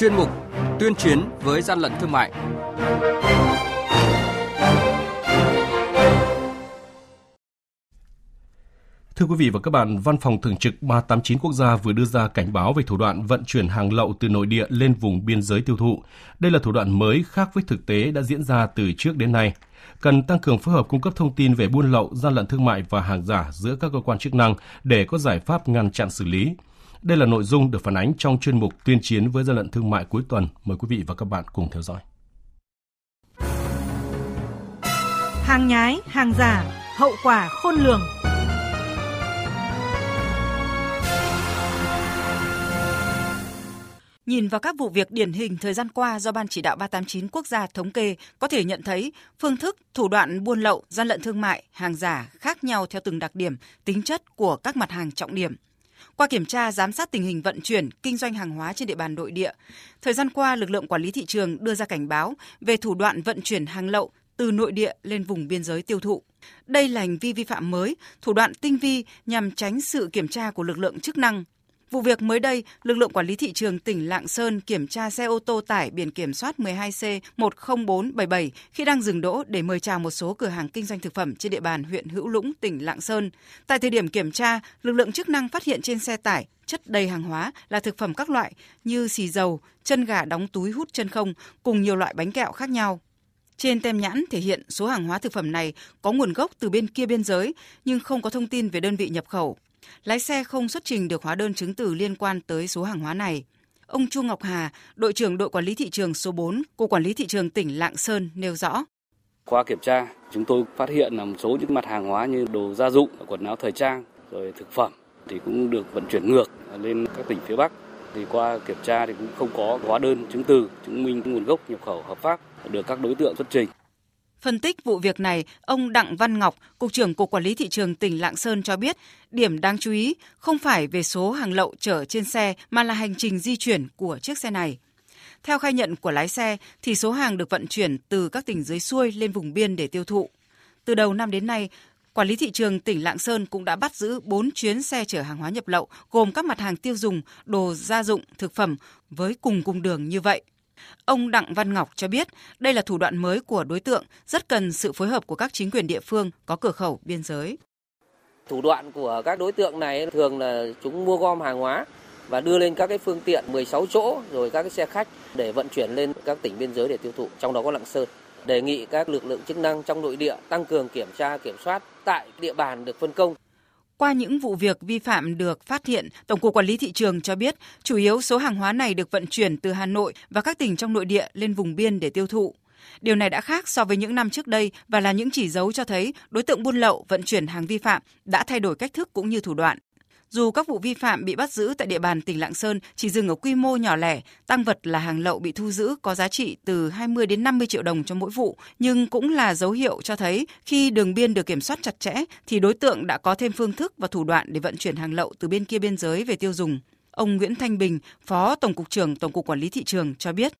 chuyên mục Tuyên chiến với gian lận thương mại. Thưa quý vị và các bạn, Văn phòng Thường trực 389 Quốc gia vừa đưa ra cảnh báo về thủ đoạn vận chuyển hàng lậu từ nội địa lên vùng biên giới tiêu thụ. Đây là thủ đoạn mới khác với thực tế đã diễn ra từ trước đến nay. Cần tăng cường phối hợp cung cấp thông tin về buôn lậu, gian lận thương mại và hàng giả giữa các cơ quan chức năng để có giải pháp ngăn chặn xử lý. Đây là nội dung được phản ánh trong chuyên mục tuyên chiến với gian lận thương mại cuối tuần. Mời quý vị và các bạn cùng theo dõi. Hàng nhái, hàng giả, hậu quả khôn lường. Nhìn vào các vụ việc điển hình thời gian qua do Ban chỉ đạo 389 quốc gia thống kê, có thể nhận thấy phương thức, thủ đoạn buôn lậu, gian lận thương mại, hàng giả khác nhau theo từng đặc điểm, tính chất của các mặt hàng trọng điểm. Qua kiểm tra giám sát tình hình vận chuyển, kinh doanh hàng hóa trên địa bàn nội địa, thời gian qua lực lượng quản lý thị trường đưa ra cảnh báo về thủ đoạn vận chuyển hàng lậu từ nội địa lên vùng biên giới tiêu thụ. Đây là hành vi vi phạm mới, thủ đoạn tinh vi nhằm tránh sự kiểm tra của lực lượng chức năng, Vụ việc mới đây, lực lượng quản lý thị trường tỉnh Lạng Sơn kiểm tra xe ô tô tải biển kiểm soát 12C10477 khi đang dừng đỗ để mời chào một số cửa hàng kinh doanh thực phẩm trên địa bàn huyện Hữu Lũng, tỉnh Lạng Sơn. Tại thời điểm kiểm tra, lực lượng chức năng phát hiện trên xe tải chất đầy hàng hóa là thực phẩm các loại như xì dầu, chân gà đóng túi hút chân không cùng nhiều loại bánh kẹo khác nhau. Trên tem nhãn thể hiện số hàng hóa thực phẩm này có nguồn gốc từ bên kia biên giới nhưng không có thông tin về đơn vị nhập khẩu lái xe không xuất trình được hóa đơn chứng từ liên quan tới số hàng hóa này. Ông Chu Ngọc Hà, đội trưởng đội quản lý thị trường số 4, Cục Quản lý Thị trường tỉnh Lạng Sơn nêu rõ. Qua kiểm tra, chúng tôi phát hiện là một số những mặt hàng hóa như đồ gia dụng, quần áo thời trang, rồi thực phẩm thì cũng được vận chuyển ngược lên các tỉnh phía Bắc. Thì qua kiểm tra thì cũng không có hóa đơn chứng từ chứng minh nguồn gốc nhập khẩu hợp pháp được các đối tượng xuất trình. Phân tích vụ việc này, ông Đặng Văn Ngọc, Cục trưởng Cục Quản lý Thị trường tỉnh Lạng Sơn cho biết, điểm đáng chú ý không phải về số hàng lậu chở trên xe mà là hành trình di chuyển của chiếc xe này. Theo khai nhận của lái xe, thì số hàng được vận chuyển từ các tỉnh dưới xuôi lên vùng biên để tiêu thụ. Từ đầu năm đến nay, Quản lý thị trường tỉnh Lạng Sơn cũng đã bắt giữ 4 chuyến xe chở hàng hóa nhập lậu, gồm các mặt hàng tiêu dùng, đồ gia dụng, thực phẩm với cùng cung đường như vậy. Ông Đặng Văn Ngọc cho biết đây là thủ đoạn mới của đối tượng, rất cần sự phối hợp của các chính quyền địa phương có cửa khẩu biên giới. Thủ đoạn của các đối tượng này thường là chúng mua gom hàng hóa và đưa lên các cái phương tiện 16 chỗ rồi các cái xe khách để vận chuyển lên các tỉnh biên giới để tiêu thụ, trong đó có Lạng Sơn. Đề nghị các lực lượng chức năng trong nội địa tăng cường kiểm tra kiểm soát tại địa bàn được phân công qua những vụ việc vi phạm được phát hiện, Tổng cục Quản lý thị trường cho biết, chủ yếu số hàng hóa này được vận chuyển từ Hà Nội và các tỉnh trong nội địa lên vùng biên để tiêu thụ. Điều này đã khác so với những năm trước đây và là những chỉ dấu cho thấy đối tượng buôn lậu vận chuyển hàng vi phạm đã thay đổi cách thức cũng như thủ đoạn. Dù các vụ vi phạm bị bắt giữ tại địa bàn tỉnh Lạng Sơn chỉ dừng ở quy mô nhỏ lẻ, tăng vật là hàng lậu bị thu giữ có giá trị từ 20 đến 50 triệu đồng cho mỗi vụ, nhưng cũng là dấu hiệu cho thấy khi đường biên được kiểm soát chặt chẽ thì đối tượng đã có thêm phương thức và thủ đoạn để vận chuyển hàng lậu từ bên kia biên giới về tiêu dùng. Ông Nguyễn Thanh Bình, Phó Tổng cục trưởng Tổng cục Quản lý thị trường cho biết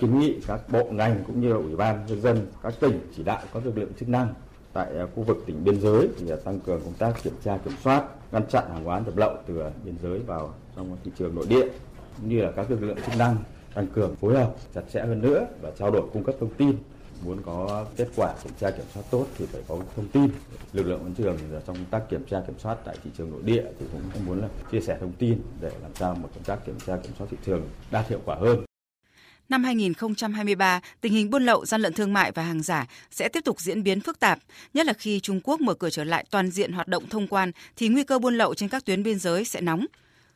kiến nghị các bộ ngành cũng như ủy ban nhân dân các tỉnh chỉ đạo các lực lượng chức năng tại à, khu vực tỉnh biên giới thì tăng cường công tác kiểm tra kiểm soát ngăn chặn hàng hóa nhập lậu từ biên giới vào trong thị trường nội địa, cũng như là các lực lượng chức năng tăng cường phối hợp chặt chẽ hơn nữa và trao đổi cung cấp thông tin. Muốn có kết quả kiểm tra kiểm soát tốt thì phải có thông tin. Lực lượng vẫn trường trong công tác kiểm tra kiểm soát tại thị trường nội địa thì cũng muốn là chia sẻ thông tin để làm sao một công tác kiểm tra kiểm soát thị trường đạt hiệu quả hơn. Năm 2023, tình hình buôn lậu, gian lận thương mại và hàng giả sẽ tiếp tục diễn biến phức tạp, nhất là khi Trung Quốc mở cửa trở lại toàn diện hoạt động thông quan thì nguy cơ buôn lậu trên các tuyến biên giới sẽ nóng.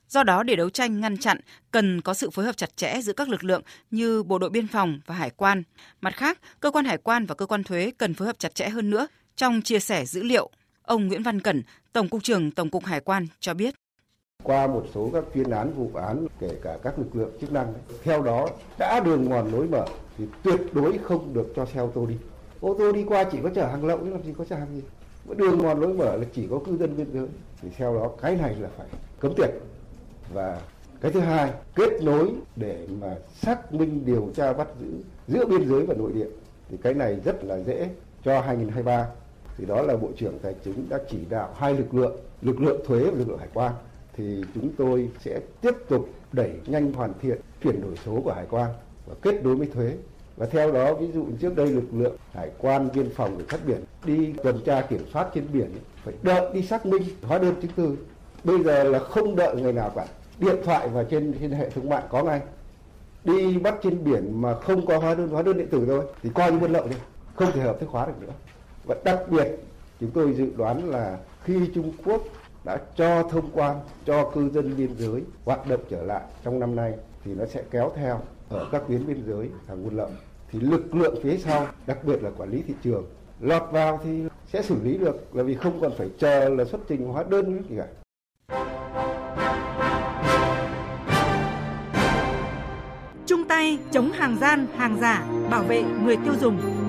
Do đó để đấu tranh ngăn chặn cần có sự phối hợp chặt chẽ giữa các lực lượng như bộ đội biên phòng và hải quan. Mặt khác, cơ quan hải quan và cơ quan thuế cần phối hợp chặt chẽ hơn nữa trong chia sẻ dữ liệu. Ông Nguyễn Văn Cẩn, Tổng cục trưởng Tổng cục Hải quan cho biết qua một số các chuyên án, vụ án, kể cả các lực lượng chức năng. Theo đó, đã đường mòn lối mở thì tuyệt đối không được cho xe ô tô đi. Ô tô đi qua chỉ có chở hàng lậu chứ làm gì có chở hàng gì. Đường mòn lối mở là chỉ có cư dân biên giới. Thì theo đó, cái này là phải cấm tuyệt. Và cái thứ hai, kết nối để mà xác minh điều tra bắt giữ giữa biên giới và nội địa. Thì cái này rất là dễ cho 2023 thì đó là bộ trưởng tài chính đã chỉ đạo hai lực lượng lực lượng thuế và lực lượng hải quan thì chúng tôi sẽ tiếp tục đẩy nhanh hoàn thiện, chuyển đổi số của hải quan và kết nối với thuế. Và theo đó, ví dụ trước đây lực lượng hải quan, biên phòng cảnh sát biển đi tuần tra kiểm soát trên biển phải đợi đi xác minh hóa đơn chứng từ. Bây giờ là không đợi người nào cả. Điện thoại và trên trên hệ thống mạng có ngay. Đi bắt trên biển mà không có hóa đơn hóa đơn điện tử thôi, thì coi như buôn lậu đi. Không thể hợp thức hóa được nữa. Và đặc biệt, chúng tôi dự đoán là khi Trung Quốc đã cho thông quan cho cư dân biên giới hoạt động trở lại trong năm nay thì nó sẽ kéo theo ở các tuyến biên giới hàng buôn lậu. Thì lực lượng phía sau đặc biệt là quản lý thị trường lọt vào thì sẽ xử lý được là vì không còn phải chờ là xuất trình hóa đơn gì cả chung tay chống hàng gian, hàng giả, bảo vệ người tiêu dùng.